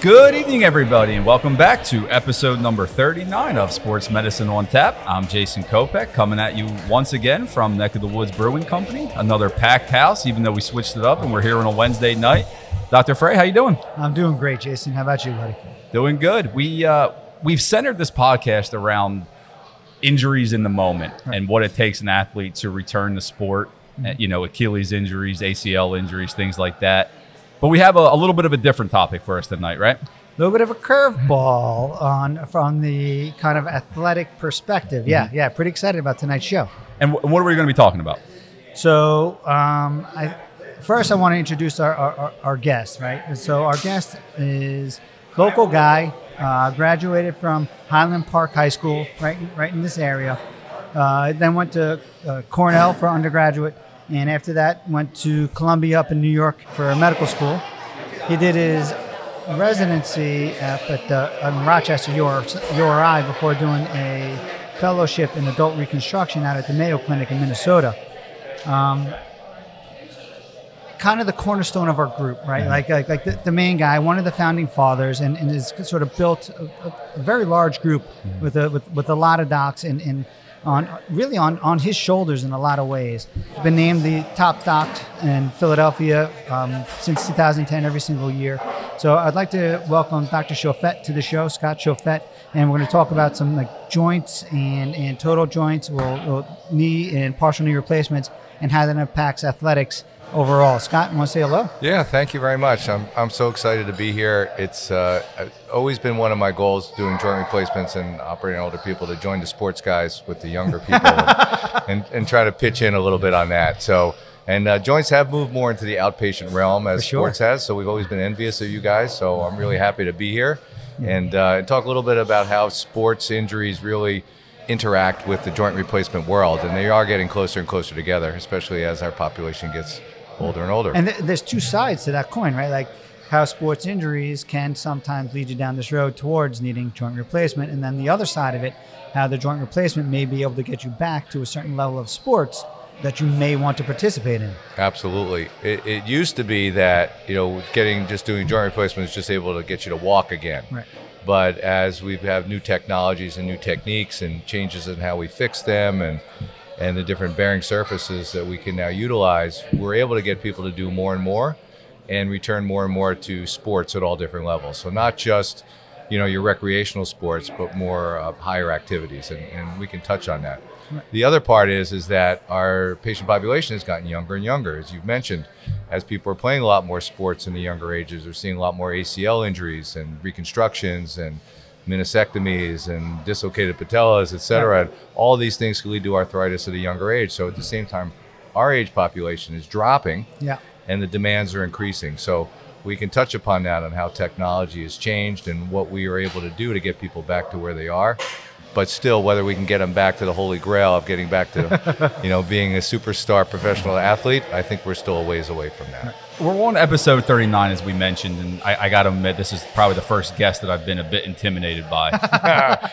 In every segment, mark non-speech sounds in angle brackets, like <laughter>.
Good evening, everybody, and welcome back to episode number 39 of Sports Medicine on Tap. I'm Jason Kopek, coming at you once again from Neck of the Woods Brewing Company. Another packed house, even though we switched it up and we're here on a Wednesday night. Dr. Frey, how you doing? I'm doing great, Jason. How about you, buddy? Doing good. We uh, we've centered this podcast around injuries in the moment right. and what it takes an athlete to return to sport. Mm-hmm. You know, Achilles injuries, ACL injuries, things like that. But we have a, a little bit of a different topic for us tonight, right? A little bit of a curveball on from the kind of athletic perspective. Yeah, mm-hmm. yeah, pretty excited about tonight's show. And w- what are we going to be talking about? So, um, I, first, I want to introduce our, our, our, guest, right? So, our guest is local guy, uh, graduated from Highland Park High School, right, right in this area. Uh, then went to uh, Cornell for undergraduate and after that went to Columbia up in New York for medical school. He did his residency up at Rochester, URI, before doing a fellowship in adult reconstruction out at the Mayo Clinic in Minnesota. Um, kind of the cornerstone of our group, right? Mm-hmm. Like, like, like the, the, main guy, one of the founding fathers, and, and has sort of built a, a very large group mm-hmm. with, a, with, with a lot of docs and, and on really on, on his shoulders in a lot of ways. Been named the top doc in Philadelphia um, since 2010, every single year. So I'd like to welcome Dr. Schoifet to the show, Scott Schoifet, and we're going to talk about some like joints and, and total joints, we'll knee and partial knee replacements, and how that impacts athletics overall. Scott, you want to say hello? Yeah, thank you very much. I'm, I'm so excited to be here. It's uh, always been one of my goals doing joint replacements and operating older people to join the sports guys with the younger <laughs> people and, and, try to pitch in a little bit on that. So, and uh, joints have moved more into the outpatient realm as sure. sports has. So we've always been envious of you guys. So I'm really happy to be here and, uh, and talk a little bit about how sports injuries really interact with the joint replacement world. And they are getting closer and closer together, especially as our population gets older and older. And th- there's two sides to that coin, right? Like how sports injuries can sometimes lead you down this road towards needing joint replacement, and then the other side of it, how the joint replacement may be able to get you back to a certain level of sports that you may want to participate in. Absolutely. It, it used to be that you know getting just doing joint replacement is just able to get you to walk again. Right. But as we have new technologies and new techniques and changes in how we fix them and and the different bearing surfaces that we can now utilize, we're able to get people to do more and more and return more and more to sports at all different levels. So not just you know your recreational sports, but more uh, higher activities, and, and we can touch on that. The other part is is that our patient population has gotten younger and younger, as you've mentioned. As people are playing a lot more sports in the younger ages, we're seeing a lot more ACL injuries and reconstructions and meniscectomies and dislocated patellas, et cetera. And all these things can lead to arthritis at a younger age. So at the mm. same time, our age population is dropping yeah. and the demands are increasing. So we can touch upon that on how technology has changed and what we are able to do to get people back to where they are but still whether we can get them back to the holy grail of getting back to <laughs> you know being a superstar professional athlete i think we're still a ways away from that. We're on episode 39 as we mentioned and i, I gotta admit this is probably the first guest that i've been a bit intimidated by. <laughs>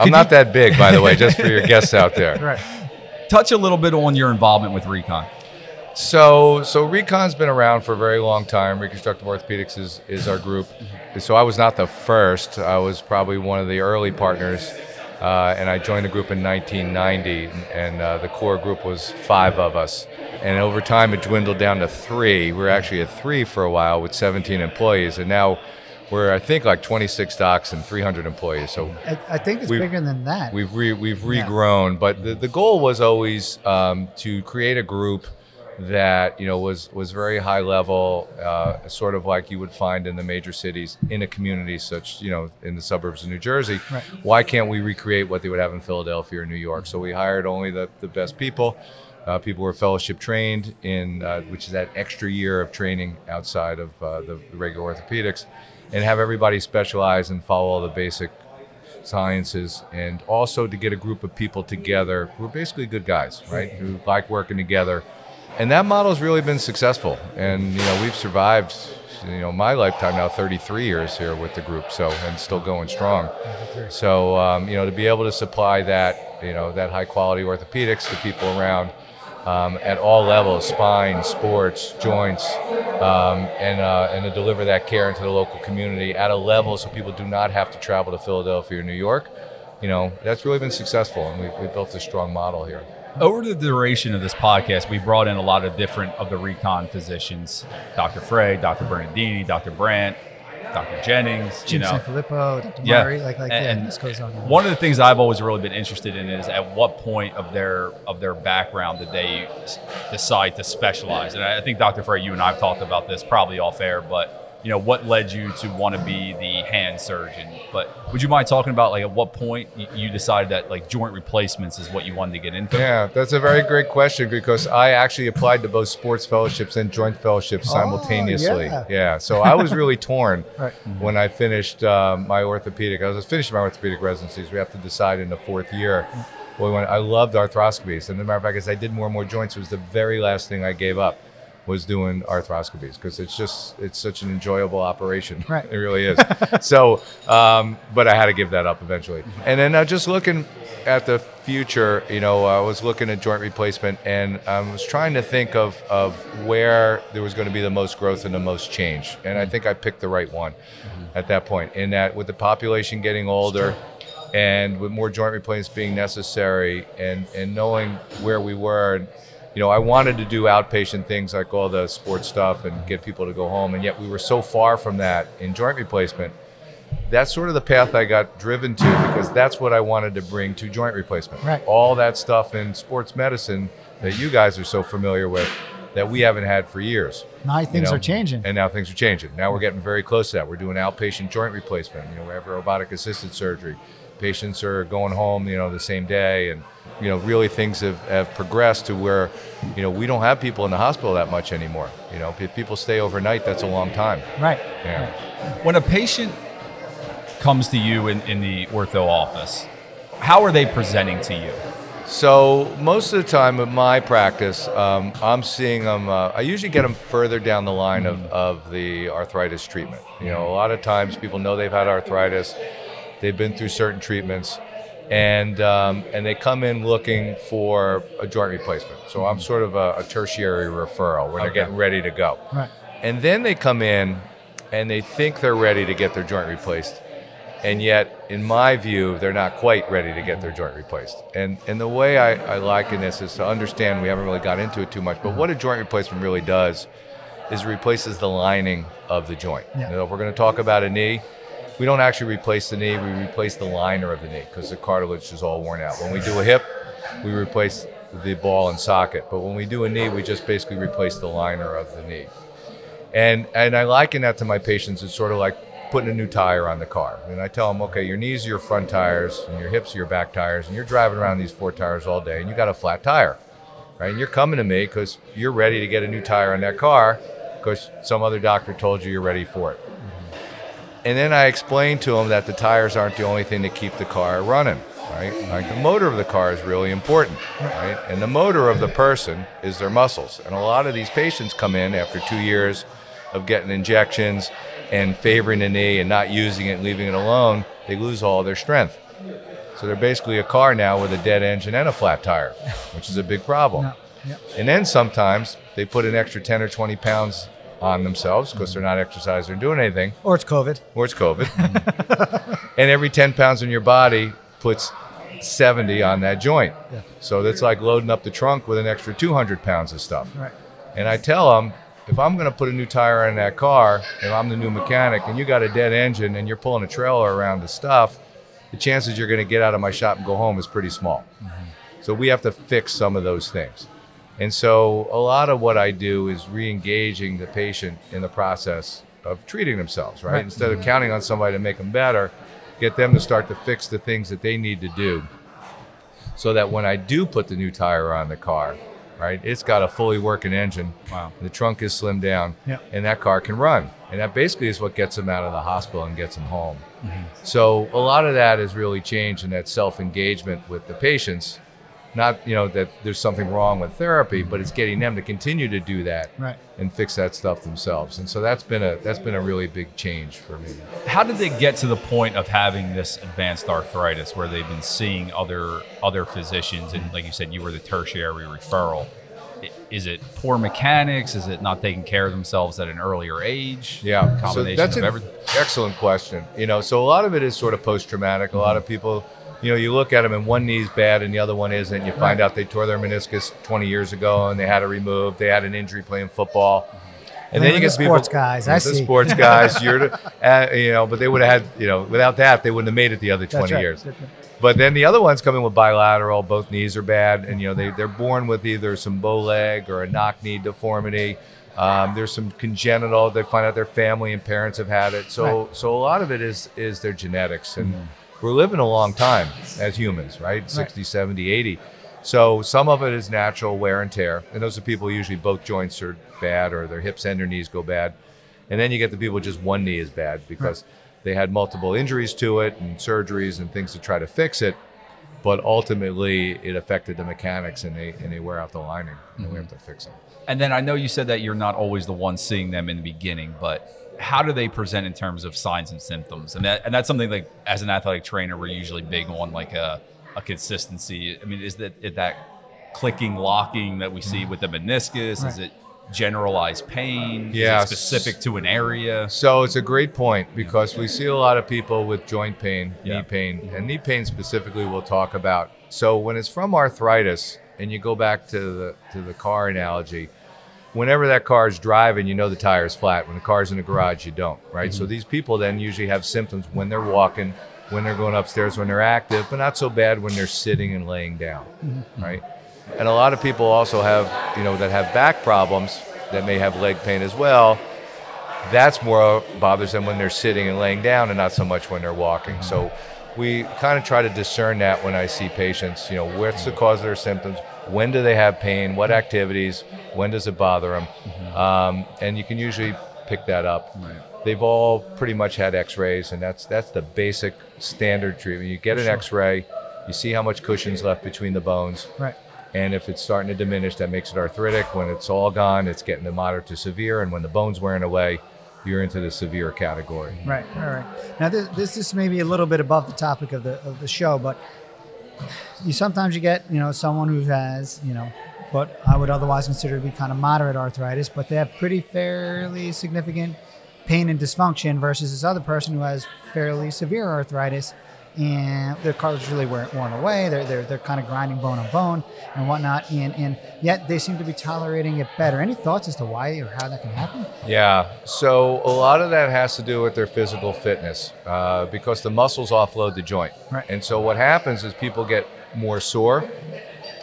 I'm not you- that big by the way just for your guests out there. <laughs> Right. Touch a little bit on your involvement with recon so, so Recon's been around for a very long time. Reconstructive Orthopedics is, is our group. So I was not the first. I was probably one of the early partners uh, and I joined the group in 1990, and uh, the core group was five of us. And over time, it dwindled down to three. We were actually at three for a while with 17 employees, and now we're I think like 26 docs and 300 employees. So I, I think it's bigger than that. We've re, we've regrown, yeah. but the, the goal was always um, to create a group that you know was was very high level, uh, sort of like you would find in the major cities in a community such you know in the suburbs of New Jersey. Right. Why can't we recreate what they would have in Philadelphia or New York? So we hired only the, the best people. Uh, people were fellowship trained in, uh, which is that extra year of training outside of uh, the, the regular orthopedics, and have everybody specialize and follow all the basic sciences and also to get a group of people together who are basically good guys, right? Who like working together and that model has really been successful. And you know, we've survived. You know, my lifetime now, 33 years here with the group, so and still going strong. So um, you know, to be able to supply that, you know, that high quality orthopedics to people around. um, at all levels spine, sports, joints, um, and, uh, and to deliver that care into the local community at a level so people do not have to travel to Philadelphia or New York. You know, that's really been successful, and we, we built a strong model here. Over the duration of this podcast, we brought in a lot of different of the recon physicians Dr. Frey, Dr. Bernardini, Dr. Brandt, Dr. Jennings, Jim you know. Sanfilippo, Dr. Yeah. Murray, like like And- yeah, this goes on. One of the things I've always really been interested in is at what point of their of their background did they decide to specialize? And I think Dr. Frey, you and I've talked about this probably off air, but you know what led you to want to be the hand surgeon? But would you mind talking about like at what point you decided that like joint replacements is what you wanted to get into? Yeah, that's a very great question because I actually applied to both sports fellowships and joint fellowships Oh, simultaneously. yeah. so I was really <laughs> torn Right. when I finished um, my orthopedic. I was finishing my orthopedic residencies. We have to decide in the fourth year. Well, when I loved arthroscopies, and as a matter of fact, as I did more and more joints, it was the very last thing I gave up was doing arthroscopies because it's just it's such an enjoyable operation. Right. <laughs> it really is. so, um, but I had to give that up eventually. And then uh, just looking at the future, you know, I was looking at joint replacement, and I was trying to think of of where there was going to be the most growth and the most change. And I think I picked the right one at that point. In that, with the population getting older. And with more joint replacements being necessary, and, and knowing where we were, you know, I wanted to do outpatient things like all the sports stuff and get people to go home, and yet we were so far from that in joint replacement. That's sort of the path I got driven to because that's what I wanted to bring to joint replacement. Right. All that stuff in sports medicine that you guys are so familiar with that we haven't had for years. Now you things know, are changing. And now things are changing. Now we're getting very close to that. We're doing outpatient joint replacement. You know, we have robotic assisted surgery. Patients are going home, you know, the same day. And, you know, really things have, have progressed to where, you know, we don't have people in the hospital that much anymore. You know, if people stay overnight, that's a long time. right. Yeah. When a patient comes to you in, in the ortho office, how are they presenting to you? So most of the time in my practice, um, I'm seeing them. Uh, I usually get them further down the line of, of the arthritis treatment. You know, a lot of times people know they've had arthritis, they've been through certain treatments, and um, and they come in looking for a joint replacement. So I'm sort of a, a tertiary referral where they're getting ready to go. Right. And then they come in and they think they're ready to get their joint replaced. And yet, in my view, they're not quite ready to get their joint replaced. And, and the way I, I liken this is to understand, we haven't really got into it too much, but what a joint replacement really does is it replaces the lining of the joint. Yeah. You know, if we're going to talk about a knee, we don't actually replace the knee, we replace the liner of the knee because the cartilage is all worn out. When we do a hip, we replace the ball and socket. But when we do a knee, we just basically replace the liner of the knee. And and I liken that to my patients. It's sort of like putting a new tire on the car. And I tell them, okay, your knees are your front tires, and your hips are your back tires, and you're driving around these four tires all day, and you got a flat tire, right? And you're coming to me because you're ready to get a new tire on that car because some other doctor told you you're ready for it. And then I explain to them that the tires aren't the only thing that keep the car running, right? Like the motor of the car is really important, right? And the motor of the person is their muscles. And a lot of these patients come in after two years of getting injections and favoring the knee and not using it and leaving it alone, they lose all their strength. So they're basically a car now with a dead engine and a flat tire, which is a big problem. <laughs> No. Yeah. And then sometimes they put an extra 10 or 20 pounds on themselves because they're not exercising or doing anything, Or it's COVID. or it's COVID. <laughs> Mm-hmm. <laughs> and every 10 pounds in your body puts 70 on that joint. Yeah. So that's like loading up the trunk with an extra 200 pounds of stuff. Right. And I tell them, if I'm going to put a new tire in that car, and I'm the new mechanic, and you got a dead engine and you're pulling a trailer around the stuff, the chances you're going to get out of my shop and go home is pretty small. Mm-hmm. So we have to fix some of those things. And so a lot of what I do is re-engaging the patient in the process of treating themselves, right? Right. Instead of mm-hmm. counting on somebody to make them better, get them to start to fix the things that they need to do so that when I do put the new tire on the car, right, it's got a fully working engine. Wow. The trunk is slimmed down, Yeah. and that car can run. And that basically is what gets them out of the hospital and gets them home. Mm-hmm. So a lot of that has really changed in that self-engagement with the patients. Not you know that there's something wrong with therapy, but it's getting them to continue to do that Right. and fix that stuff themselves. And so that's been a that's been a really big change for me. How did they get to the point of having this advanced arthritis where they've been seeing other other physicians and like you said you were the tertiary referral? Is it poor mechanics? Is it not taking care of themselves at an earlier age? Yeah, so combination that's of an everything. excellent question. You know, so a lot of it is sort of post-traumatic. A lot of people, you know, you look at them and one knee's bad and the other one isn't. You find out they tore their meniscus 20 years ago and they had it removed. They had an injury playing football. And They then you get the people, sports guys, I the see. sports <laughs> guys. You're, uh, you know, but they would have had, you know, without that, they wouldn't have made it the other 20 That's right. years. But then the other ones come in with bilateral, both knees are bad, and you know they they're born with either some bow leg or a knock knee deformity. Um, there's some congenital. They find out their family and parents have had it. So Right. so a lot of it is is their genetics, and we're living a long time as humans, right? 60, 70, 80. So some of it is natural wear and tear, and those are people usually both joints are bad or their hips and their knees go bad, and then you get the people just one knee is bad because they had multiple injuries to it and surgeries and things to try to fix it, but ultimately it affected the mechanics and they and they wear out the lining and we mm-hmm. have to fix them. And then I know you said that you're not always the one seeing them in the beginning, but how do they present in terms of signs and symptoms? And that and that's something like as an athletic trainer, we're usually big on like a, a consistency. I mean, is that is that clicking, locking that we see with the meniscus? Is it generalized pain? Yeah. Is it specific to an area? So it's a great point because we see a lot of people with joint pain, Yeah. knee pain, and knee pain specifically we'll talk about. So when it's from arthritis, and you go back to the to the car analogy, whenever that car is driving, you know the tire is flat. When the car's in the garage, you don't, right? So mm-hmm. these people then usually have symptoms when they're walking, when they're going upstairs, when they're active, but not so bad when they're sitting and laying down, mm-hmm. right? And a lot of people also have, you know, that have back problems that may have leg pain as well. That's more bothersome when they're sitting and laying down and not so much when they're walking. Mm-hmm. So we kind of try to discern that when I see patients, you know, what's the cause of their symptoms? When do they have pain? What activities? When does it bother them? Um, and you can usually pick that up. They've all pretty much had X-rays, and that's that's the basic standard treatment. You get an X-ray, you see how much cushion's left between the bones, Right. and if it's starting to diminish, that makes it arthritic. When it's all gone, it's getting to moderate to severe. And when the bone's wearing away, you're into the severe category. Right, right, right. Now this, this is maybe a little bit above the topic of the of the show, but you sometimes you get you know someone who has you know what I would otherwise consider to be kind of moderate arthritis, but they have pretty fairly significant pain and dysfunction versus this other person who has fairly severe arthritis and their cartilage really weren't worn away. They're, they're, they're kind of grinding bone on bone and whatnot, and, and yet they seem to be tolerating it better. Any thoughts as to why or how that can happen? Yeah. So a lot of that has to do with their physical fitness uh, because the muscles offload the joint. Right. And so what happens is people get more sore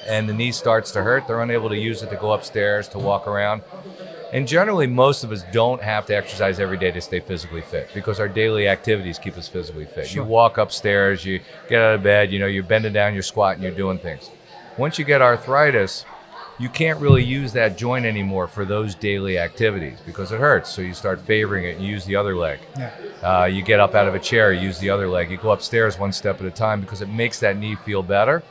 and the knee starts to hurt. They're unable to use it to go upstairs, to walk around. And generally, most of us don't have to exercise every day to stay physically fit because our daily activities keep us physically fit. Sure. You walk upstairs, you get out of bed, you know, you're bending down, you're squatting, you're doing things. Once you get arthritis, you can't really use that joint anymore for those daily activities because it hurts. So you start favoring it and you use the other leg. Yeah. Uh, you get up out of a chair, you use the other leg. You go upstairs one step at a time because it makes that knee feel better.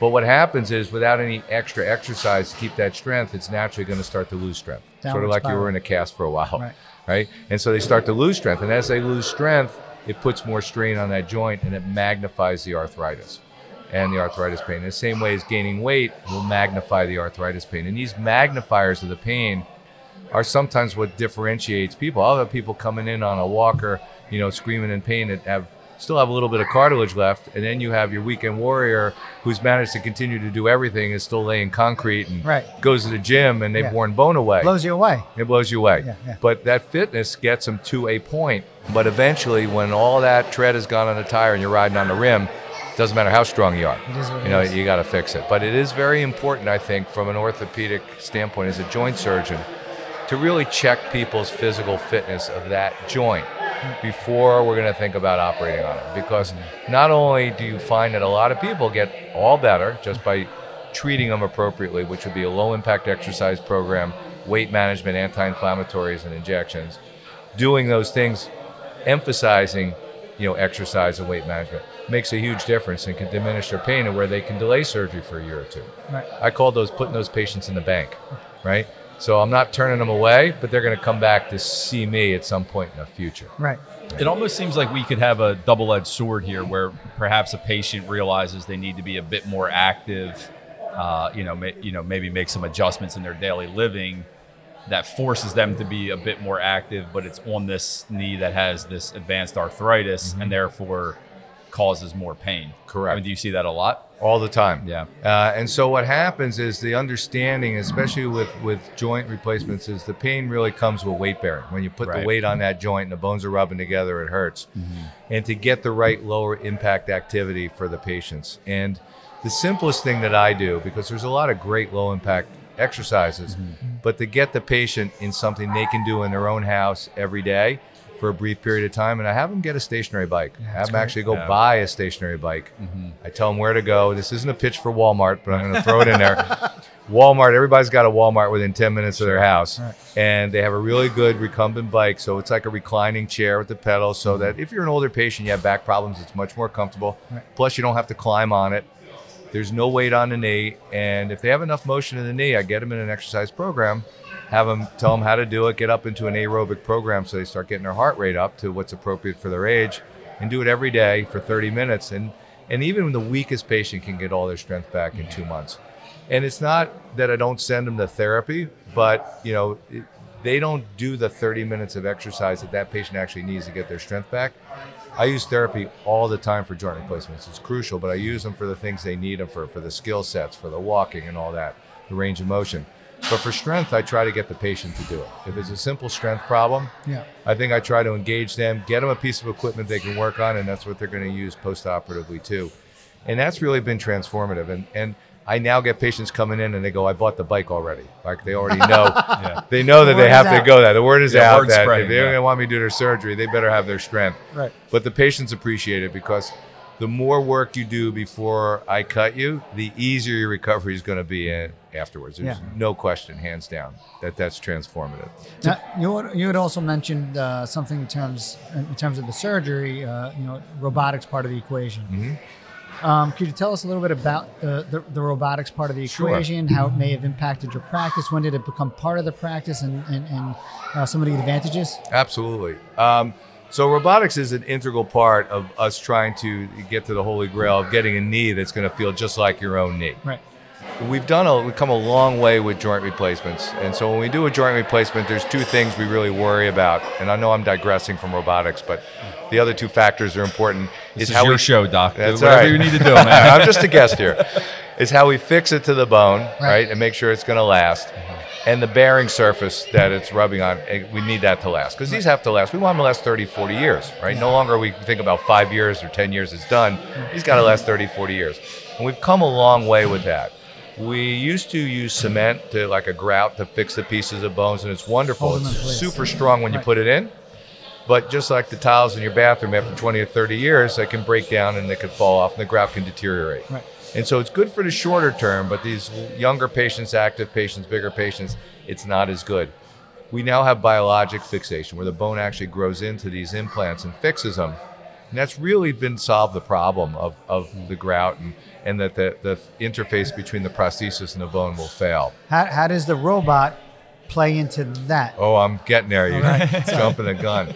But what happens is, without any extra exercise to keep that strength, it's naturally going to start to lose strength. sort of like you were in a cast for a while, Right. right? And so they start to lose strength. And as they lose strength, it puts more strain on that joint and it magnifies the arthritis and the arthritis pain. In the same way as gaining weight will magnify the arthritis pain. And these magnifiers of the pain are sometimes what differentiates people. I'll have people coming in on a walker, you know, screaming in pain that have still have a little bit of cartilage left, and then you have your weekend warrior who's managed to continue to do everything, is still laying concrete and Right. goes to the gym, and they've Yeah. worn bone away. Blows you away. It blows you away. Yeah, yeah. But that fitness gets them to a point. But eventually, when all that tread has gone on the tire and you're riding on the rim, doesn't matter how strong you are. It is what it you know, is. you got to fix it. But it is very important, I think, from an orthopedic standpoint as a joint surgeon, to really check people's physical fitness of that joint before we're going to think about operating on it. Because not only do you find that a lot of people get all better just by treating them appropriately, which would be a low impact exercise program, weight management, anti inflammatories, and injections, doing those things, emphasizing you know exercise and weight management makes a huge difference and can diminish their pain and where they can delay surgery for a year or two. Right. I call those putting those patients in the bank, right? So I'm not turning them away, but they're going to come back to see me at some point in the future. Right. It almost seems like we could have a double edged sword here where perhaps a patient realizes they need to be a bit more active uh, you know, may, you know, maybe make some adjustments in their daily living that forces them to be a bit more active, but it's on this knee that has this advanced arthritis Mm-hmm. and therefore causes more pain. Correct. I mean, do you see that a lot? all the time. Yeah. Uh, and so what happens is the understanding, especially with, with joint replacements, is the pain really comes with weight bearing. When you put Right. the weight on that joint and the bones are rubbing together, it hurts. And to get the right lower impact activity for the patients. And the simplest thing that I do, because there's a lot of great low impact exercises, but to get the patient in something they can do in their own house every day for a brief period of time, and I have them get a stationary bike. have them actually go Yeah. buy a stationary bike. Mm-hmm. I tell them where to go. This isn't a pitch for Walmart, but I'm going to throw it in there. <laughs> Walmart, everybody's got a Walmart within 10 minutes of their house. And they have a really good recumbent bike. So it's like a reclining chair with the pedals, so mm-hmm. that if you're an older patient, you have back problems, it's much more comfortable. Plus, you don't have to climb on it. There's no weight on the knee. And if they have enough motion in the knee, I get them in an exercise program, have them tell them how to do it, get up into an aerobic program so they start getting their heart rate up to what's appropriate for their age, and do it every day for 30 minutes. And, and even the weakest patient can get all their strength back in two months. And it's not that I don't send them to therapy, but you know, it, they don't do the 30 minutes of exercise that that patient actually needs to get their strength back. I use therapy all the time for joint replacements. It's crucial, but I use them for the things they need them for, for the skill sets, for the walking and all that, the range of motion. But for strength, I try to get the patient to do it. If it's a simple strength problem, Yeah. I think I try to engage them, get them a piece of equipment they can work on, and that's what they're going to use post-operatively too. And that's really been transformative. And and I now get patients coming in and they go, "I bought the bike already." Like they already <laughs> know, they know that they have to go there. The word is Yeah, out word that spreading, if they're going to want me to do their surgery, they better have their strength. Right. But the patients appreciate it because the more work you do before I cut you, the easier your recovery is going to be in afterwards. There's Yeah. no question, hands down, that that's transformative. Now, you had, you had also mentioned uh, something in terms in terms of the surgery, uh, you know, robotics part of the equation. Mm-hmm. Um, could you tell us a little bit about the, the, the robotics part of the Sure. equation, how it may have impacted your practice? When did it become part of the practice, and and, and uh, some of the advantages? Absolutely. Um, so robotics is an integral part of us trying to get to the holy grail of getting a knee that's going to feel just like your own knee. Right. We've done a, we've come a long way with joint replacements, and so when we do a joint replacement, there's two things we really worry about. And I know I'm digressing from robotics, but the other two factors are important. This is how your we, show, Doc. That's whatever right. you need to do, <laughs> man. I'm just a guest here. <laughs> Is how we fix it to the bone, right, and make sure it's going to last. And the bearing surface that it's rubbing on, eh, we need that to last because these have to last. We want them to last 30, 40 years, right? No longer we think about five years or 10 years it's done. These got to last 30, 40 years. And we've come a long way with that. We used to use cement to like a grout to fix the pieces of bones, and it's wonderful. It's super strong when you put it in. But just like the tiles in your bathroom, after 20 or 30 years, they can break down and they can fall off, and the grout can deteriorate. Right. And so it's good for the shorter term, but these younger patients, active patients, bigger patients, it's not as good. We now have biologic fixation where the bone actually grows into these implants and fixes them. And that's really been solved the problem of, of the grout and, and that the, the interface between the prosthesis and the bone will fail. How, how does the robot play into that? Oh, I'm getting there. You're <laughs> jumping the gun.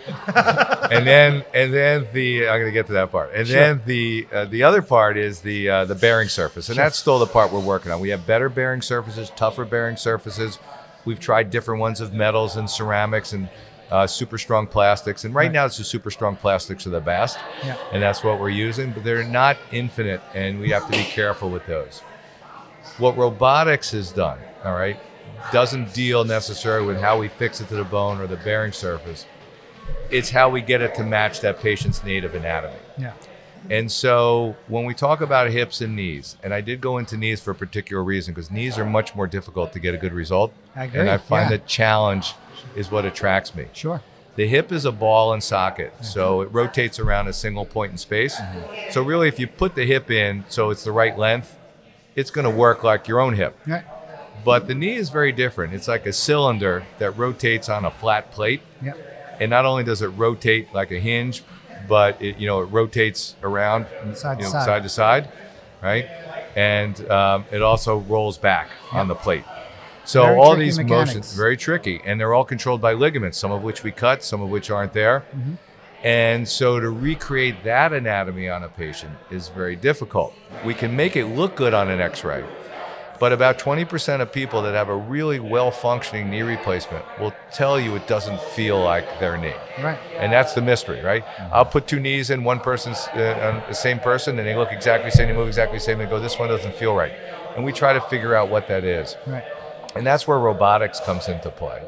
and then and then the I'm going to get to that part. And then the uh, the other part is the uh, the bearing surface, and that's still the part we're working on. We have better bearing surfaces, tougher bearing surfaces. We've tried different ones of metals and ceramics and uh, super strong plastics. And right, Right. now, it's the super strong plastics are the best, Yeah. and that's what we're using. But they're not infinite, and we have to be careful with those what robotics has done, all right, doesn't deal necessarily with how we fix it to the bone or the bearing surface. It's how we get it to match that patient's native anatomy. Yeah. And so when we talk about hips and knees, and I did go into knees for a particular reason because knees are much more difficult to get a good result. I agree, And I find yeah. that challenge is what attracts me. Sure. The hip is a ball and socket, mm-hmm. so it rotates around a single point in space. Mm-hmm. So really, if you put the hip in so it's the right length, it's going to work like your own hip. Right. But the knee is very different. It's like a cylinder that rotates on a flat plate, Yeah. and not only does it rotate like a hinge, but it you know it rotates around Side you to know, side. side to side, right? And um, it also rolls back on the plate. So Very all these mechanics. motions very tricky, and they're all controlled by ligaments, some of which we cut, some of which aren't there. Mm-hmm. And so to recreate that anatomy on a patient is very difficult. We can make it look good on an X-ray, But about 20% of people that have a really well functioning knee replacement will tell you it doesn't feel like their knee. Right. And that's the mystery, right? I'll put two knees in one person's, uh, on the same person, and they look exactly the same, they move exactly the same, and they go, this one doesn't feel right. And we try to figure out what that is. Right. And that's where robotics comes into play.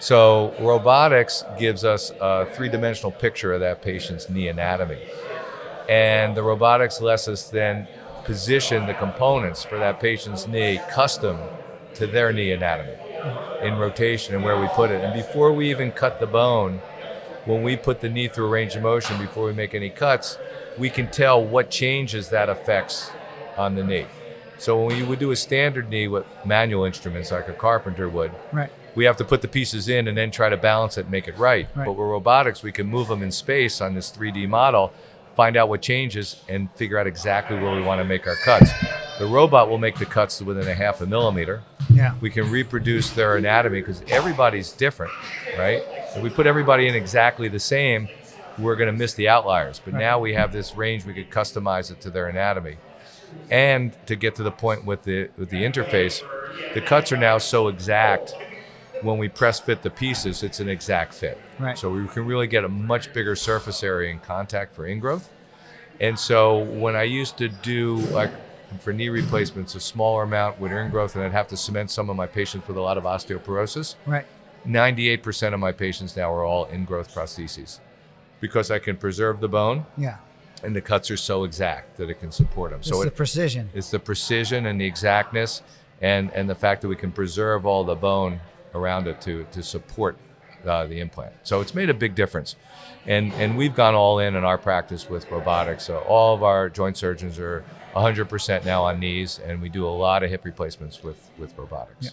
So, robotics gives us a three dimensional picture of that patient's knee anatomy. And the robotics lets us then position the components for that patient's knee custom to their knee anatomy in rotation and where we put it. And before we even cut the bone, when we put the knee through a range of motion, before we make any cuts, we can tell what changes that affects on the knee. So when you would do a standard knee with manual instruments like a carpenter would, Right. we have to put the pieces in and then try to balance it and make it right. Right. But with robotics, we can move them in space on this 3D model, find out what changes, and figure out exactly where we want to make our cuts. The robot will make the cuts to within a half a millimeter. Yeah. We can reproduce their anatomy because everybody's different, right? If we put everybody in exactly the same, we're going to miss the outliers. But Right. now we have this range, we could customize it to their anatomy. And to get to the point with the with the interface, the cuts are now so exact when we press fit the pieces, it's an exact fit. Right. So we can really get a much bigger surface area in contact for ingrowth. And so when I used to do like for knee replacements, a smaller amount with ingrowth, and I'd have to cement some of my patients with a lot of osteoporosis. Right. 98% of my patients now are all ingrowth prostheses because I can preserve the bone Yeah. and the cuts are so exact that it can support them. It's So the it, precision. it's the precision and the exactness and, and the fact that we can preserve all the bone around it to, to support uh, the implant. So it's made a big difference. And, and we've gone all in in our practice with robotics. So all of our joint surgeons are 100% now on knees, and we do a lot of hip replacements with, with robotics. Yeah.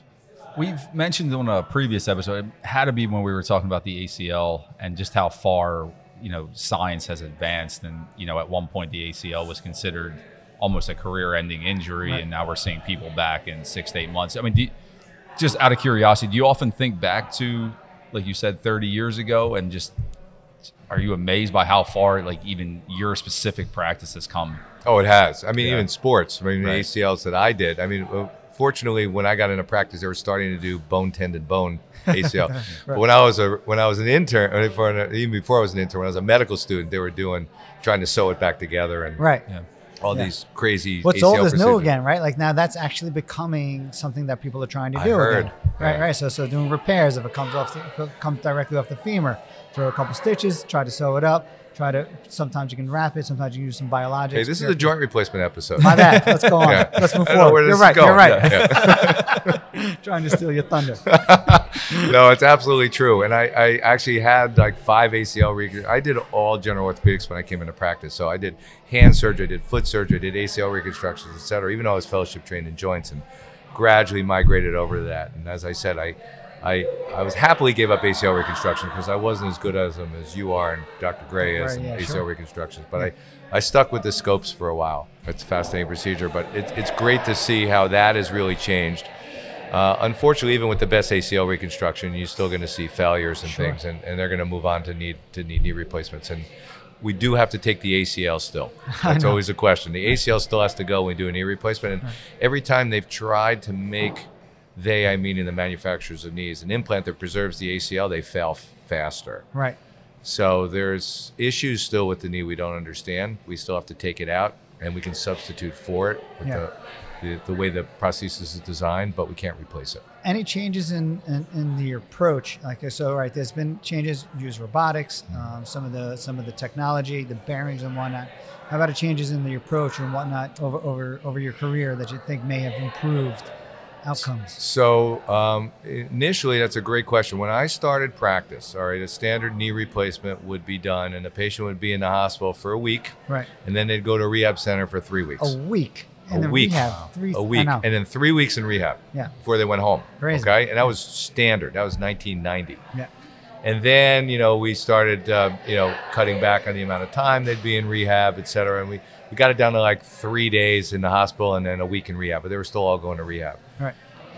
We've mentioned on a previous episode, it had to be when we were talking about the ACL and just how far, you know, science has advanced. And, you know, at one point the ACL was considered almost a career ending injury. Right. And now we're seeing people back in six to eight months. I mean, do just out of curiosity, do you often think back to, like you said, 30 years ago and just are you amazed by how far, like, even your specific practice has come? Oh, it has. I mean, Yeah. even sports. I mean, Right. the ACLs that I did. I mean, fortunately, when I got into practice, they were starting to do bone tendon bone <laughs> ACL. But when I was a when I was an intern, even before I was an intern, when I was a medical student, they were doing trying to sew it back together and Right. Yeah. All Yeah. these crazy. What's ACL old is new again, right? Like now that's actually becoming something that people are trying to do again. Right, Yeah. right. So so doing repairs if it comes off the, if it comes directly off the femur, throw a couple stitches, try to sew it up, try to sometimes you can wrap it, sometimes you can use some biologics. Hey, this is a joint replacement episode. My bad. Let's go <laughs> on. Yeah. Let's move I know where forward. You're right. You're right. Yeah, yeah. <laughs> Trying to steal your thunder. <laughs> no, it's absolutely true. And I, I actually had like five ACL recon. I did all general orthopedics when I came into practice. So I did hand surgery, I did foot surgery, I did ACL reconstructions, et cetera, even though I was fellowship trained in joints and gradually migrated over to that. And as I said, I, I, I was happily gave up ACL reconstruction because I wasn't as good as them as you are and Dr. Gray is Right, in yeah, ACL sure. reconstructions. But I, I stuck with the scopes for a while. It's a fascinating procedure, but it, it's great to see how that has really changed. Uh, unfortunately, even with the best ACL reconstruction, you're still going to see failures and Sure. things, and, and they're going to move on to need to need knee replacements. And we do have to take the ACL still. <laughs> That's always a question. The ACL still has to go when we do a knee replacement. And every time they've tried to make they, I mean, in the manufacturers of knees, an implant that preserves the ACL, they fail faster. Right. So there's issues still with the knee we don't understand. We still have to take it out, and we can substitute for it with Yeah. the, the the way the prosthesis is designed, but we can't replace it. Any changes in, in, in the approach? Like so, right? There's been changes. Use robotics, um, some of the some of the technology, the bearings and whatnot. How about changes in the approach and whatnot over over over your career that you think may have improved outcomes? So um, initially, that's a great question. When I started practice, all right, a standard knee replacement would be done, and the patient would be in the hospital for a week, Right. and then they'd go to a rehab center for three weeks. A week. A And then week. rehab. Three, a week, and then three weeks in rehab Yeah. before they went home. Crazy. Okay, and that was standard. That was 1990. Yeah. And then, you know, we started, uh, you know, cutting back on the amount of time they'd be in rehab, et cetera. And we, we got it down to like three days in the hospital and then a week in rehab, but they were still all going to rehab. Right.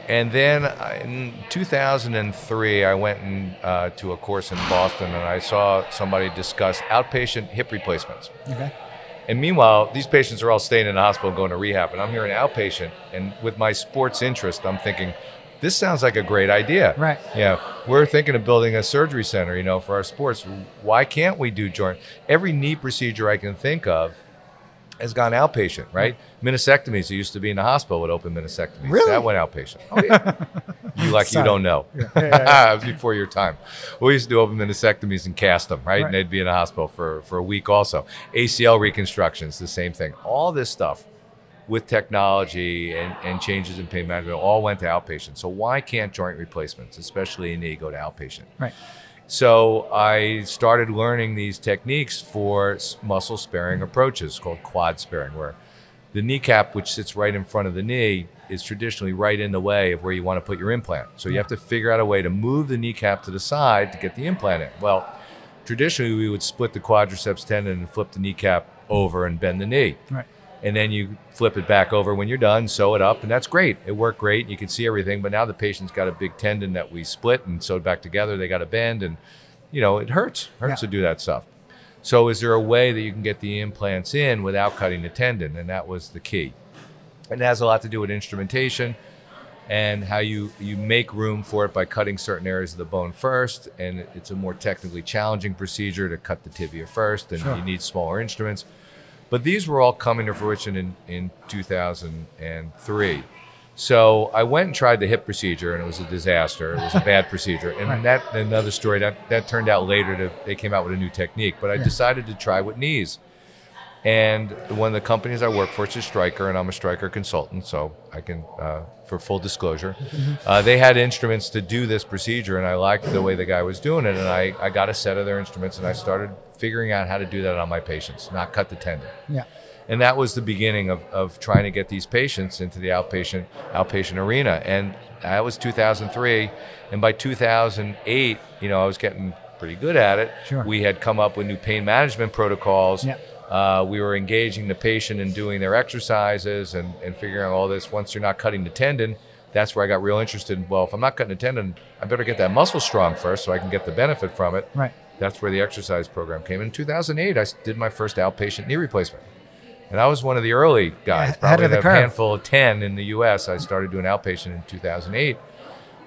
And then uh, in 2003, I went in, uh, to a course in Boston and I saw somebody discuss outpatient hip replacements. Okay. And meanwhile, these patients are all staying in the hospital and going to rehab, and I'm here an outpatient. And with my sports interest, I'm thinking, this sounds like a great idea. Right. Yeah. We're thinking of building a surgery center, you know, for our sports. Why can't we do joint? Every knee procedure I can think of has gone outpatient, right? Meniscectomies, it used to be in the hospital with open meniscectomies. Really? That went outpatient. Oh, yeah. you like you don't know. Yeah, yeah, yeah. It was <laughs> before your time. We used to do open meniscectomies and cast them, right? Right. And they'd be in the hospital for, for a week also. ACL reconstructions, the same thing. All this stuff with technology and, and changes in pain management all went to outpatient. So why can't joint replacements, especially a knee, go to outpatient? Right. So I started learning these techniques for muscle sparing approaches called quad sparing, where the kneecap, which sits right in front of the knee, is traditionally right in the way of where you want to put your implant. So you hmm. have to figure out a way to move the kneecap to the side to get the implant in. Well, traditionally we would split the quadriceps tendon and flip the kneecap over and bend the knee Right. And then you flip it back over when you're done, sew it up, and that's great. It worked great. You can see everything, but now the patient's got a big tendon that we split and sewed back together. They got a bend, and you know it hurts. Hurts Yeah. to do that stuff. So, is there a way that you can get the implants in without cutting the tendon? And that was the key. And it has a lot to do with instrumentation and how you, you make room for it by cutting certain areas of the bone first. And it's a more technically challenging procedure to cut the tibia first, and Sure. you need smaller instruments. But these were all coming to fruition in, in 2003. So I went and tried the hip procedure, and it was a disaster. It was a bad <laughs> procedure, and that another story that that turned out later. To, they came out with a new technique, but I decided to try with knees. And one of the companies I work for is Stryker, and I'm a Stryker consultant, so I can, uh, for full disclosure, uh, they had instruments to do this procedure, and I liked the way the guy was doing it, and I, I got a set of their instruments, and I started figuring out how to do that on my patients, not cut the tendon. Yeah. And that was the beginning of, of trying to get these patients into the outpatient outpatient arena. And that was 2003. And by 2008, you know, I was getting pretty good at it. Sure. We had come up with new pain management protocols. Yeah. Uh, we were engaging the patient in doing their exercises and, and figuring out all this. Once you're not cutting the tendon, that's where I got real interested in. Well, if I'm not cutting the tendon, I better get that muscle strong first so I can get the benefit from it. Right. That's where the exercise program came. In 2008, I did my first outpatient knee replacement. And I was one of the early guys, probably of the a handful of 10 in the US. I started doing outpatient in 2008.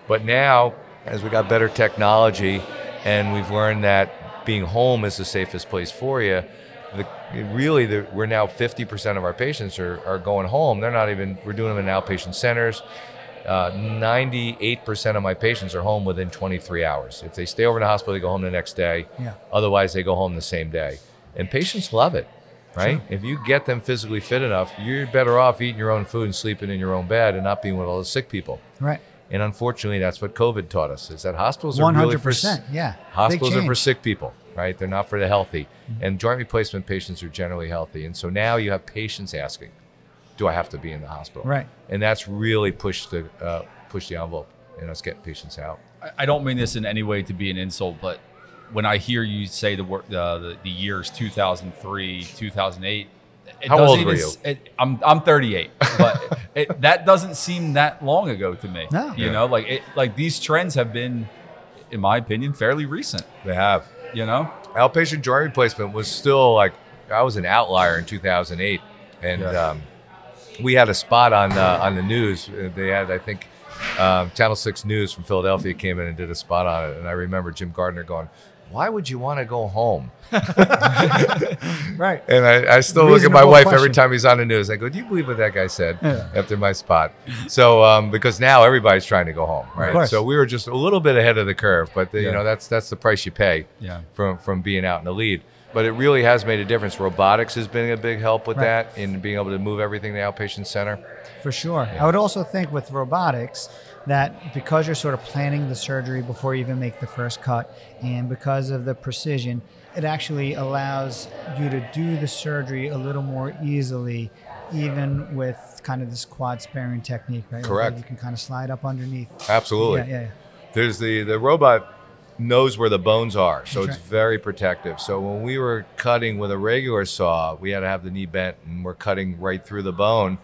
But now, as we got better technology and we've learned that being home is the safest place for you, the, really, the, we're now 50% of our patients are, are going home. They're not even, we're doing them in outpatient centers. Uh, 98% of my patients are home within 23 hours. If they stay over in the hospital, they go home the next day. Yeah. Otherwise, they go home the same day. And patients love it, right? If you get them physically fit enough, you're better off eating your own food and sleeping in your own bed and not being with all the sick people. Right. And unfortunately, that's what COVID taught us: is that hospitals are One really hundred for. Yeah. Hospitals are for. Sick people, right? They're not for the healthy. And joint replacement patients are generally healthy. And so now you have patients asking, "Do I have to be in the hospital?" Right. And that's really pushed the uh, pushed the envelope in us getting patients out. I- I don't mean this in any way to be an insult, but when I hear you say the word uh, the, the years 2003, 2008, it How doesn't old even were s- It, I'm I'm 38, but <laughs> it, that doesn't seem that long ago to me. No. You Yeah. know, like it, like these trends have been, in my opinion, fairly recent. They have. You know, outpatient joint replacement was still like I was an outlier in 2008, and Yeah. um, we had a spot on uh, on the news. Uh, They had, I think, um, Channel Six News from Philadelphia came in and did a spot on it, and I remember Jim Gardner going, "Why would you want to go home?" <laughs> Right. And I, I still look at my Reasonable wife every time he's on the news. I go, "Do you believe what that guy said?" Yeah. After my spot, so um, because now everybody's trying to go home, right? So we were just a little bit ahead of the curve, but the, Yeah. you know that's that's the price you pay Yeah. from from being out in the lead. But it really has made a difference. Robotics has been a big help with Right. that in being able to move everything to the outpatient center. For sure. I would also think with robotics that because you're sort of planning the surgery before you even make the first cut, and because of the precision, it actually allows you to do the surgery a little more easily, even with kind of this quad sparing technique, right? Correct. You can kind of slide up underneath. Absolutely. Yeah, yeah, yeah. There's the the robot knows where the bones are, so That's it's right. very protective. So when we were cutting with a regular saw, we had to have the knee bent, and we're cutting right through the bone.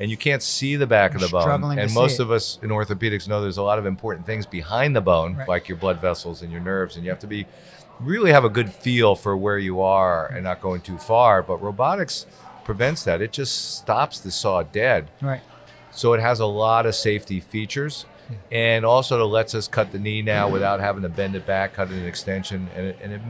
And you can't see the back of the bone. And most of us in orthopedics know there's a lot of important things behind the bone, Right. like your blood vessels and your nerves, and you have to be really have a good feel for where you are and not going too far. But robotics prevents that. It just stops the saw dead. Right. So it has a lot of safety features. And also it lets us cut the knee now without having to bend it back, cut it an extension, and it, and it,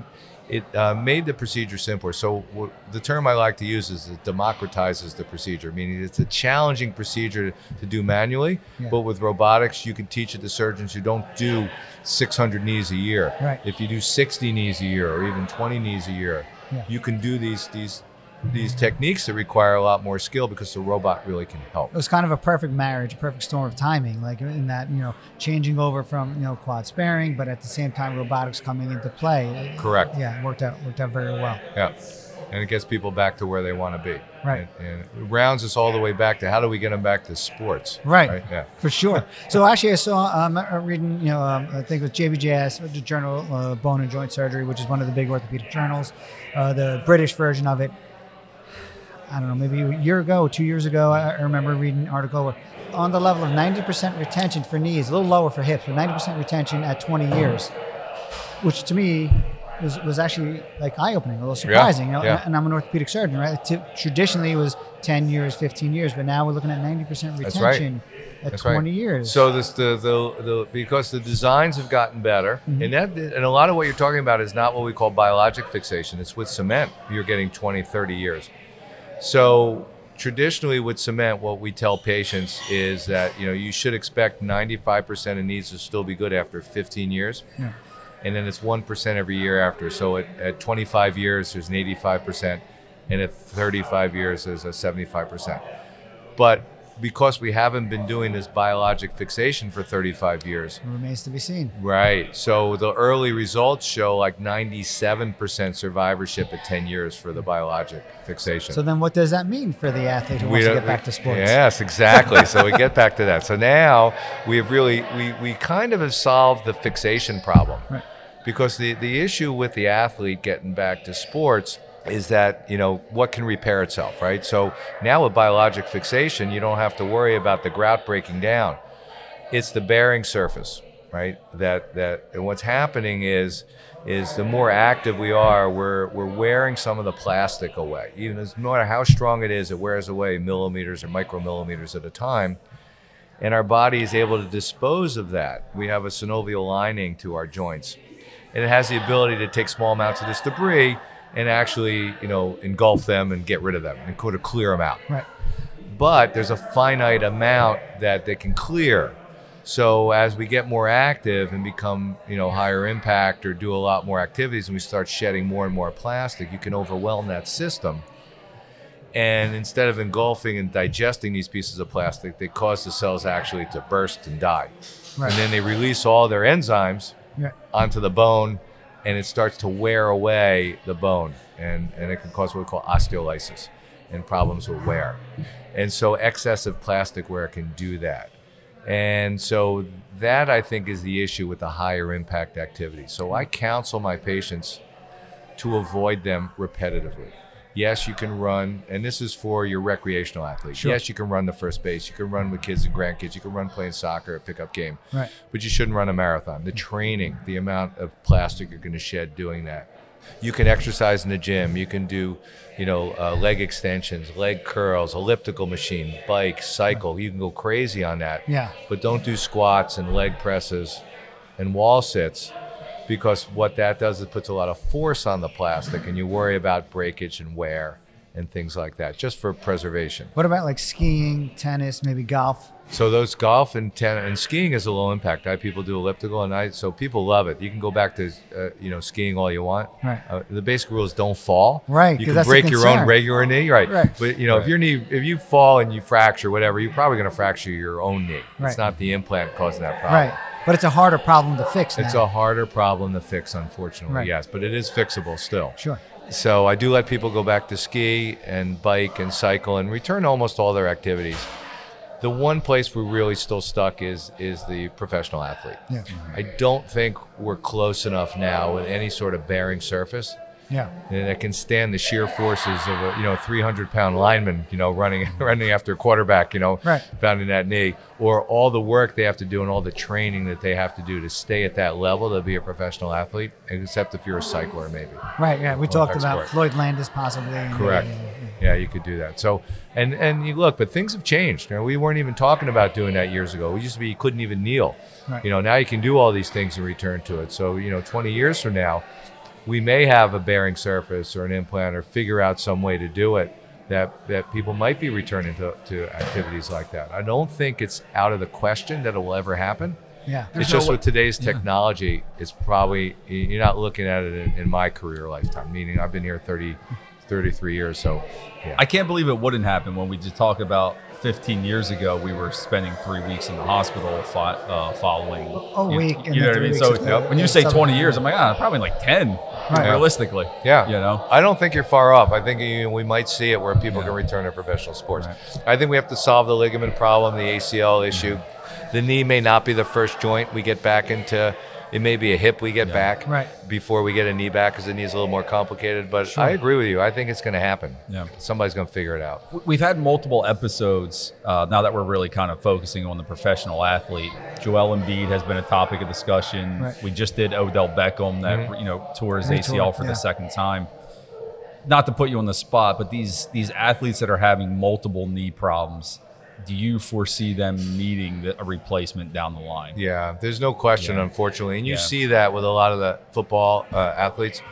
it uh, made the procedure simpler. So w- the term I like to use is it democratizes the procedure, meaning it's a challenging procedure to, to do manually, Yeah. but with robotics you can teach it to surgeons who don't do 600 knees a year. Right. If you do 60 knees a year or even 20 knees a year, Yeah. you can do these these these techniques that require a lot more skill because the robot really can help. It was kind of a perfect marriage, a perfect storm of timing, like in that you know changing over from you know quad sparing, but at the same time robotics coming into play. Correct. Yeah, it worked out worked out very well. Yeah. And it gets people back to where they want to be. Right. And, and it rounds us all the way back to how do we get them back to sports? Right. Yeah. For sure. <laughs> So actually, I saw um, reading, you know, um, I think it was JBJS, the Journal uh, Bone and Joint Surgery, which is one of the big orthopedic journals, uh, the British version of it. I don't know, maybe a year ago, two years ago, I remember reading an article where on the level of 90% retention for knees, a little lower for hips, but 90% retention at 20 years, which to me was, was actually like eye opening, a little surprising. you know, yeah. And I'm an orthopedic surgeon, right? T- traditionally, it was 10 years, 15 years, but now we're looking at 90% That's right. retention at That's 20 right. years. So this the, the the because the designs have gotten better, Mm-hmm. and that and a lot of what you're talking about is not what we call biologic fixation. It's with cement. You're getting 20, 30 years. So traditionally with cement, what we tell patients is that you know you should expect 95% of knees to still be good after 15 years. Yeah. and then it's 1% every year after. So at, at 25 years, there's an 85%, and at 35 years, there's a 75%. But because we haven't been doing this biologic fixation for 35 years, It remains to be seen. right? So the early results show like 97% survivorship at 10 years for the biologic fixation. So then, what does that mean for the athlete who wants to get back to sports? Yes, exactly. so we get back to that. So now we have really we we kind of have solved the fixation problem. Right. Because the the issue with the athlete getting back to sports is that, you know, what can repair itself, right? So now with biologic fixation, you don't have to worry about the grout breaking down. It's the bearing surface, right? That that and what's happening is is the more active we are, we're we're wearing some of the plastic away. Even as no matter how strong it is, it wears away millimeters or micromillimeters at a time. And our body is able to dispose of that. We have a synovial lining to our joints. And it has the ability to take small amounts of this debris and actually, you know, engulf them and get rid of them and kind of clear them out Right. but there's a finite amount that they can clear. So as we get more active and become, you know, higher impact or do a lot more activities and we start shedding more and more plastic, you can overwhelm that system. And instead of engulfing and digesting these pieces of plastic, they cause the cells actually to burst and die. Right. And then they release all their enzymes Yeah. onto the bone and it starts to wear away the bone and, and it can cause what we call osteolysis and problems with wear. And so excessive plastic wear can do that. And so that I think is the issue with the higher impact activities. So I counsel my patients to avoid them repetitively. Yes, you can run, and this is for your recreational athlete. Sure. Yes, you can run the first base. You can run with kids and grandkids. You can run playing soccer, a pickup game Right. but you shouldn't run a marathon. The training, the amount of plastic you're going to shed doing that. You can exercise in the gym. You can do, you know, uh, leg extensions, leg curls, elliptical machine, bike, cycle. You can go crazy on that. Yeah. But don't do squats and leg presses and wall sits because what that does is puts a lot of force on the plastic and you worry about breakage and wear and things like that just for preservation. What about like skiing, tennis, maybe golf? So those golf and ten and skiing is a low impact. I have people do elliptical, and I so people love it. You can go back to uh, you know skiing all you want. Right. Uh, the basic rule is don't fall. Right, You can that's break your own regular knee. Right. Right. But you know if Right. your knee if you fall and you fracture whatever, you're probably going to fracture your own knee. Right. It's not the implant causing that problem. Right. But it's a harder problem to fix now. It's a harder problem to fix, unfortunately. Right. Yes, but it is fixable still. Sure. So I do let people go back to ski and bike and cycle and return almost all their activities. The one place we're really still stuck is is the professional athlete. Yeah. I don't think we're close enough now with any sort of bearing surface Yeah. and that can stand the sheer forces of a you know 300 pound lineman you know running <laughs> running after a quarterback you know Right. pounding that knee or all the work they have to do and all the training that they have to do to stay at that level to be a professional athlete except if you're a cycler maybe Right. Yeah. We talked about export. Floyd Landis possibly. Correct. Yeah, you could do that. So, and and you look, but things have changed. You know, we weren't even talking about doing that years ago. We used to be you couldn't even kneel. Right. You know, now you can do all these things and return to it. So, you know, 20 years from now, we may have a bearing surface or an implant or figure out some way to do it that that people might be returning to, to activities like that. I don't think it's out of the question that it will ever happen. Yeah. it's just with today's technology, it's probably you're not looking at it in, in my career lifetime. Meaning, I've been here 30, 33 years. So, yeah. I can't believe it wouldn't happen when we just talk about 15 years ago. We were spending three weeks in the hospital fo- uh, following A you- week and You know what I three mean? weeks So is- when you say 20 years. I'm like, ah, probably like 10. Right. Realistically, Yeah. you know. I don't think you're far off. I think you, we might see it where people Yeah. can return to professional sports. Right. I think we have to solve the ligament problem, the ACL issue. The knee may not be the first joint we get back into. It may be a hip we get back Right. before we get a knee back because the knee's a little more complicated. But I agree with you. I think it's going to happen. Yeah. Somebody's going to figure it out. We've had multiple episodes uh, now that we're really kind of focusing on the professional athlete. Joel Embiid has been a topic of discussion. Right. We just did Odell Beckham that you know tore his Retore, ACL for yeah. the second time. Not to put you on the spot, but these these athletes that are having multiple knee problems, do you foresee them needing the, a replacement down the line? Yeah, there's no question, Yeah. unfortunately, and you Yeah. see that with a lot of the football uh, athletes.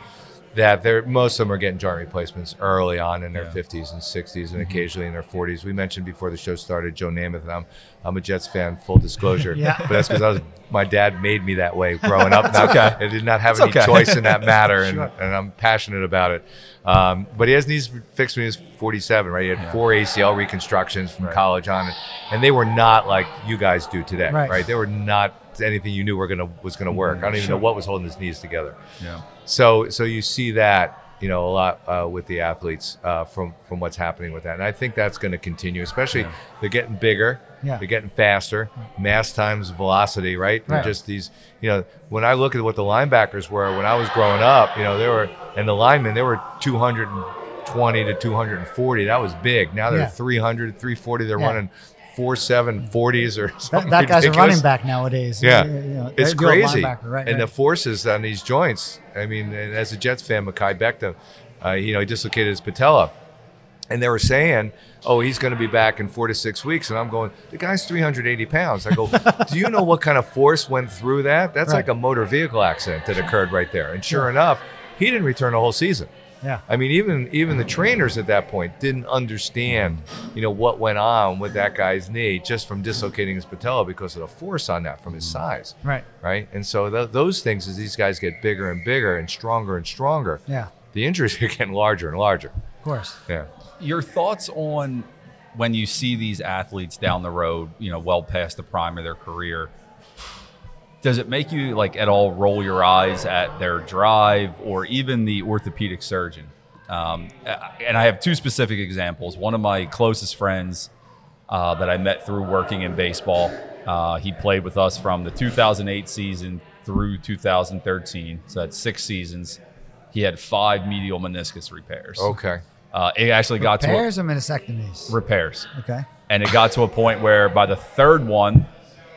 That they're most of them are getting joint replacements early on in their Yeah. Mm-hmm. 50s and 60s, and occasionally in their 40s. We mentioned before the show started Joe Namath, and I'm I'm a Jets fan, full disclosure. <laughs> Yeah. but that's because my dad made me that way growing up. <laughs> Okay. I did not have It's any okay. choice in that matter, <laughs> and, Sure. and I'm passionate about it. Um, but he has knees fixed when he was 47, right? He had four ACL reconstructions from Right. college on, and they were not like you guys do today, Right. right? They were not anything you knew were gonna was gonna work. I don't even know what was holding his knees together. Yeah. So so you see that you know a lot uh, with the athletes uh, from from what's happening with that, and I think that's going to continue. Especially they're getting bigger, Yeah. they're getting faster, mass times velocity, right? They're Right. just these you know when I look at what the linebackers were when I was growing up, you know they were and the linemen they were 220 to 240. That was big. Now they're Yeah. 300, 340. They're Yeah. running. Four seven forties or That, something. that guy's a running back nowadays. Yeah, You know, it's crazy. Right, and right. the forces on these joints. I mean, and as a Jets fan, Mekhi Becton, uh, you know, he dislocated his patella, and they were saying, "Oh, he's going to be back in four to six weeks." And I'm going, "The guy's 380 pounds." I go, <laughs> "Do you know what kind of force went through that? That's Right. like a motor vehicle accident that occurred right there." And sure enough, he didn't return a whole season. Yeah. I mean, even even the trainers at that point didn't understand, you know, what went on with that guy's knee just from dislocating his patella because of the force on that from his mm-hmm. size Right. right? And so th- those things, as these guys get bigger and bigger and stronger and stronger, Yeah. the injuries <laughs> are getting larger and larger. Of course. Yeah. Your thoughts on when you see these athletes down the road, you know, well past the prime of their career, does it make you like at all roll your eyes at their drive or even the orthopedic surgeon? Um, and I have two specific examples. One of my closest friends uh, that I met through working in baseball, uh, he played with us from the 2008 season through 2013. So that's six seasons. He had five medial meniscus repairs. Okay. Uh, it actually got to Repairs or meniscectomies? a, repairs, okay. and it got to a point where by the third one,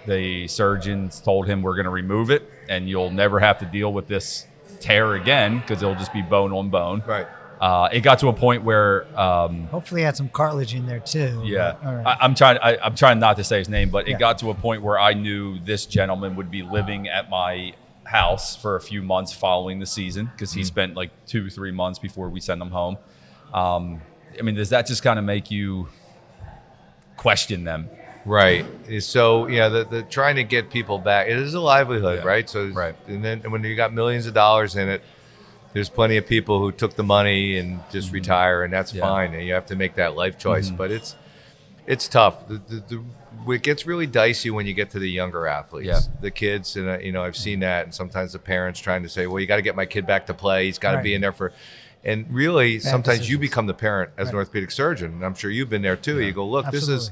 the surgeons told him we're going to remove it, and you'll never have to deal with this tear again because it'll just be bone on bone. Right. Uh, it got to a point where, um, Hopefully, he had some cartilage in there too. yeah, but- All right. I, I'm trying. I, I'm trying not to say his name, but it Yeah. got to a point where I knew this gentleman would be living at my house for a few months following the season because he spent like two, three months before we send him home. Um, I mean, does that just kind of make you question them? Right. So yeah, the, the trying to get people back. It is a livelihood, Yeah. right? So Right. And then when you got millions of dollars in it, there's plenty of people who took the money and just retire, and that's Mm-hmm. Yeah. fine. And you have to make that life choice. Mhm. But it's it's tough. The, the, the, it gets really dicey when you get to the younger athletes, Yeah. the kids, and uh, you know I've seen that, and sometimes the parents trying to say, "Well, you got to get my kid back to play. He's got to Right. be in there for." And really, sometimes you become the parent as an orthopedic surgeon, and I'm sure you've been there too. You go, "Look, this is."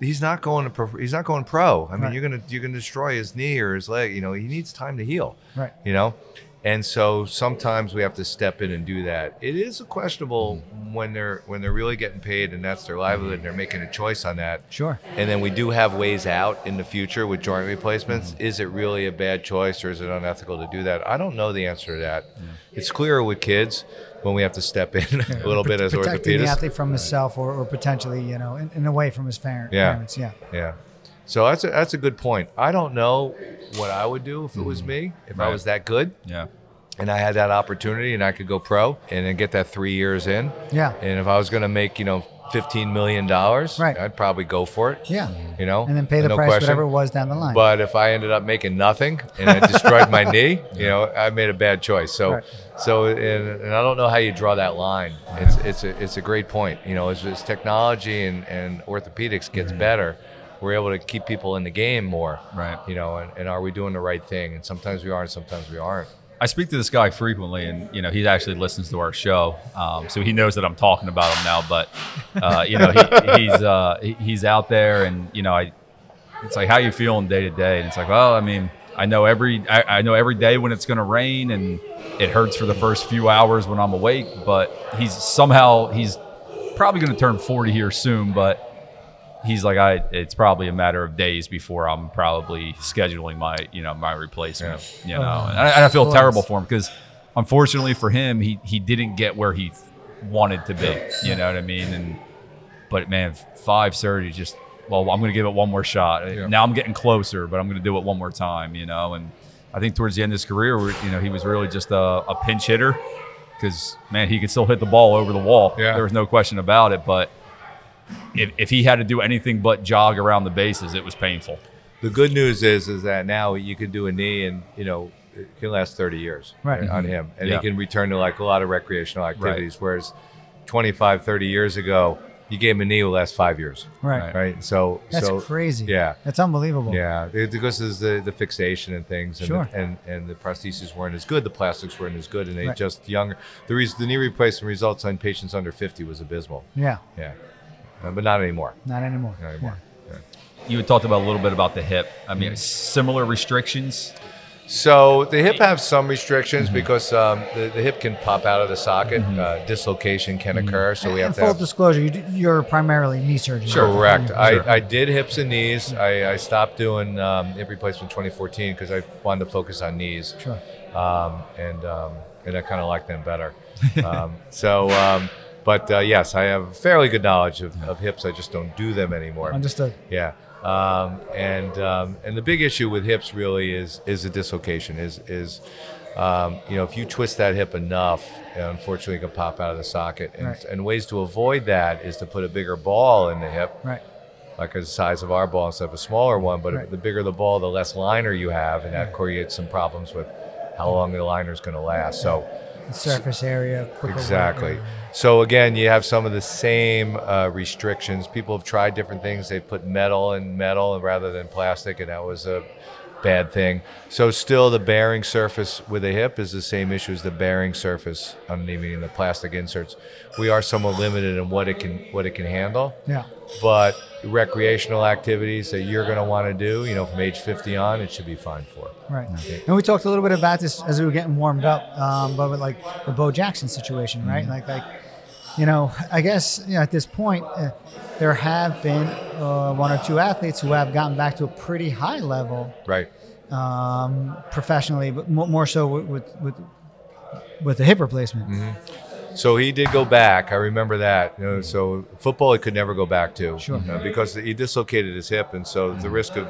He's not going to pro, he's not going pro. I mean, Right. you're gonna you're gonna destroy his knee or his leg. You know, he needs time to heal. Right. You know, And so sometimes we have to step in and do that. It is questionable when they're when they're really getting paid and that's their livelihood and they're making a choice on that. Sure. And then we do have ways out in the future with joint replacements. Mm-hmm. Is it really a bad choice or is it unethical to do that? I don't know the answer to that. It's clearer with kids when we have to step in <laughs> a little bit as protecting the athlete from himself or, or potentially, you know, in, in a way from his parent, Yeah. parents. Yeah. Yeah. So that's a, that's a good point. I don't know what I would do if it was mm. me, if I was that good Yeah. and I had that opportunity and I could go pro and then get that three years in. Yeah. And if I was going to make, you know, $15 million, Right. I'd probably go for it. Yeah. You know, And then pay the no price, question. whatever it was down the line. But if I ended up making nothing and I destroyed my <laughs> knee, you know, I made a bad choice. So, Right. so, and, and I don't know how you draw that line. It's it's a it's a great point. You know, as, as technology and, and orthopedics Mm-hmm. gets better, we're able to keep people in the game more. Right. You know, and, and are we doing the right thing? And sometimes we are, and sometimes we aren't. I speak to this guy frequently, and you know he actually listens to our show, um, so he knows that I'm talking about him now. But uh, you know he, he's uh, he's out there, and you know I, it's like how you feeling day to day, and it's like well, I mean, I know every I, I know every day when it's going to rain, and it hurts for the first few hours when I'm awake, but he's somehow he's probably going to turn 40 here soon, but he's like I it's probably a matter of days before I'm probably scheduling my you know my replacement you know Oh, and I, and I feel terrible for him because unfortunately for him he he didn't get where he wanted to be you know what I mean? And but man five surgeries just well I'm gonna give it one more shot. Yeah. now I'm getting closer but I'm gonna do it one more time you know? And I think towards the end of his career you know he was really just a, a pinch hitter because man he could still hit the ball over the wall. Yeah. there was no question about it but if, if he had to do anything but jog around the bases, it was painful. The good news is is that now you can do a knee and you know it can last 30 years Right. on mm-hmm. him and Yeah. he can return to like a lot of recreational activities whereas 25 30 years ago you gave him a knee would last five years right. right so That's so crazy. yeah That's unbelievable. yeah it, because of the, the fixation and things and, Sure. the, and and the prostheses weren't as good the plastics weren't as good and they Right. just younger the reason the knee replacement results on patients under 50 was abysmal Yeah. yeah Uh, but not anymore Not anymore. not anymore Yeah. You had talked about a little bit about the hip. I mean, similar restrictions. So the hip have some restrictions because um, the, the hip can pop out of the socket. Uh, dislocation can occur, so we and have to full have. disclosure, you, d- you're primarily knee surgeon. Correct. Sure. I, I did hips and knees. I, I stopped doing um, hip replacement 2014 because I wanted to focus on knees, Sure. um, and um, and I kind of like them better. <laughs> um, so, um, but uh, yes, I have fairly good knowledge of, of hips. I just don't do them anymore. Understood. Yeah. Um, and um, and the big issue with hips really is is the dislocation. Is is um, you know if you twist that hip enough, unfortunately, it can pop out of the socket. And, Right. and ways to avoid that is to put a bigger ball in the hip, Right. like the size of our ball instead of a smaller one. But Right. the bigger the ball, the less liner you have, and that creates some problems with how long the liner is going to last. So. Surface area. Exactly. So again, you have some of the same uh, restrictions. People have tried different things. They've put metal in metal rather than plastic, and that was a bad thing. So still, the bearing surface with a hip is the same issue as the bearing surface underneath, meaning the plastic inserts. We are somewhat limited in what it can what it can handle. Yeah. But recreational activities that you're going to want to do, you know, from age 50 on, it should be fine for. Right. And we talked a little bit about this as we were getting warmed up, um, but with like the Bo Jackson situation, right? Mm-hmm. Like, like, you know, I guess you know, at this point, uh, there have been uh, one or two athletes who have gotten back to a pretty high level Right. um, professionally, but more so with with with, with the hip replacement. Mm-hmm. So he did go back. I remember that. You know, so football, he could never go back to, Sure. you know, because he dislocated his hip, and so the risk of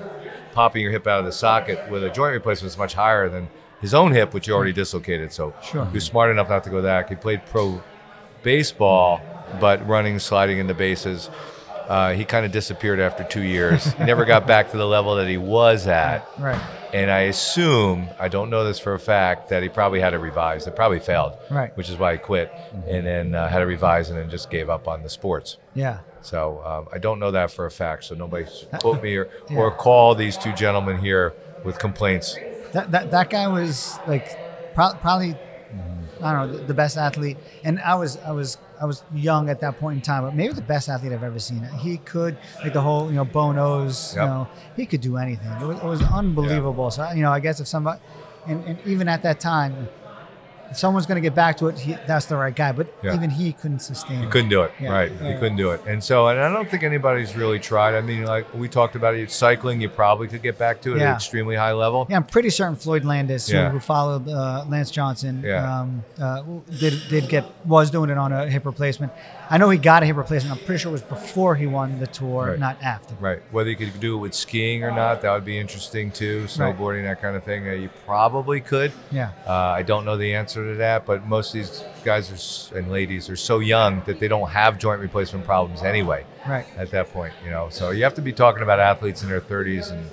popping your hip out of the socket with a joint replacement is much higher than his own hip, which you already dislocated. So Sure. he was smart enough not to go back. He played pro baseball, but running, sliding in the bases. Uh, he kind of disappeared after two years. He never got back to the level that he was at. Right. And I assume, I don't know this for a fact, that he probably had to revise. It probably failed, Right. which is why he quit, and then uh, had to revise and then just gave up on the sports. Yeah. So um, I don't know that for a fact. So nobody should quote me or, <laughs> Yeah. or call these two gentlemen here with complaints. That that, that guy was like pro- probably I don't know the best athlete, and I was I was I was young at that point in time, but maybe the best athlete I've ever seen. He could like the whole you know Bo Knows, you Yep. know he could do anything. It was, it was unbelievable. So you know I guess if somebody, and, and even at that time, if someone's going to get back to it, he, that's the right guy. But Yeah. even he couldn't sustain. He it. couldn't do it, Yeah. right? Yeah. He couldn't do it, and so, and I don't think anybody's really tried. I mean, like we talked about it, cycling, you probably could get back to it at an extremely high level. Yeah, I'm pretty certain Floyd Landis, who- who, followed uh, Lance Johnson, um, uh, did did get was doing it on a hip replacement. I know he got a hip replacement. I'm pretty sure it was before he won the tour, Right. not after. Right. Whether you could do it with skiing or not, that would be interesting too. Snowboarding, that kind of thing. Uh, you probably could. Yeah. Uh, I don't know the answer to that, but most of these guys are, and ladies are so young that they don't have joint replacement problems anyway. Right. At that point, you know, so you have to be talking about athletes in their 30s and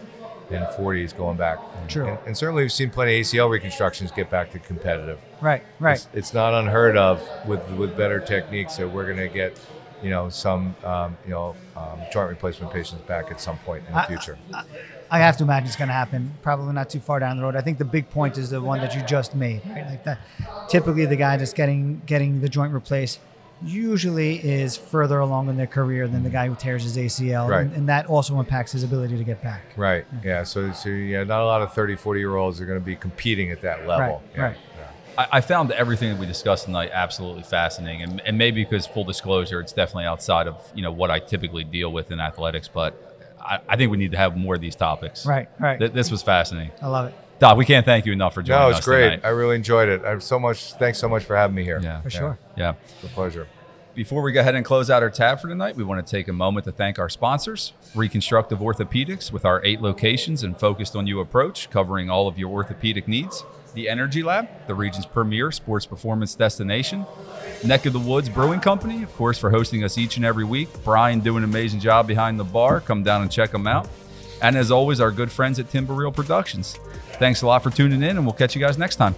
and 40s going back. True. And, and certainly, we've seen plenty of ACL reconstructions get back to competitive. Right. Right. It's, it's not unheard of with with better techniques that we're going to get, you know, some um, you know um, joint replacement patients back at some point in the I- future. I have to imagine it's going to happen. Probably not too far down the road. I think the big point is the one that you just made, right? Like that. Typically, the guy that's getting getting the joint replaced usually is further along in their career than the guy who tears his ACL, Right. and, and that also impacts his ability to get back. Right. Yeah. So, so yeah, not a lot of 30, 40 year olds are going to be competing at that level. Right, Yeah. right. Yeah. I, I found everything that we discussed tonight absolutely fascinating, and, and maybe because full disclosure, it's definitely outside of you know what I typically deal with in athletics. But I, I think we need to have more of these topics. Right. Right. Th- this was fascinating, I love it. Doc. We can't thank you enough for joining us. No, us it's great. tonight. I really enjoyed it. I'm so much. Thanks so much for having me here. Yeah. For sure. yeah. It's a pleasure. Before we go ahead and close out our tab for tonight, we want to take a moment to thank our sponsors, Reconstructive Orthopedics, with our eight locations and focused on you approach, covering all of your orthopedic needs. The Energy Lab, the region's premier sports performance destination. Neck of the Woods Brewing Company, of course, for hosting us each and every week. Brian doing an amazing job behind the bar. Come down and check them out. And as always, our good friends at Timber Reel Productions. Thanks a lot for tuning in, and we'll catch you guys next time.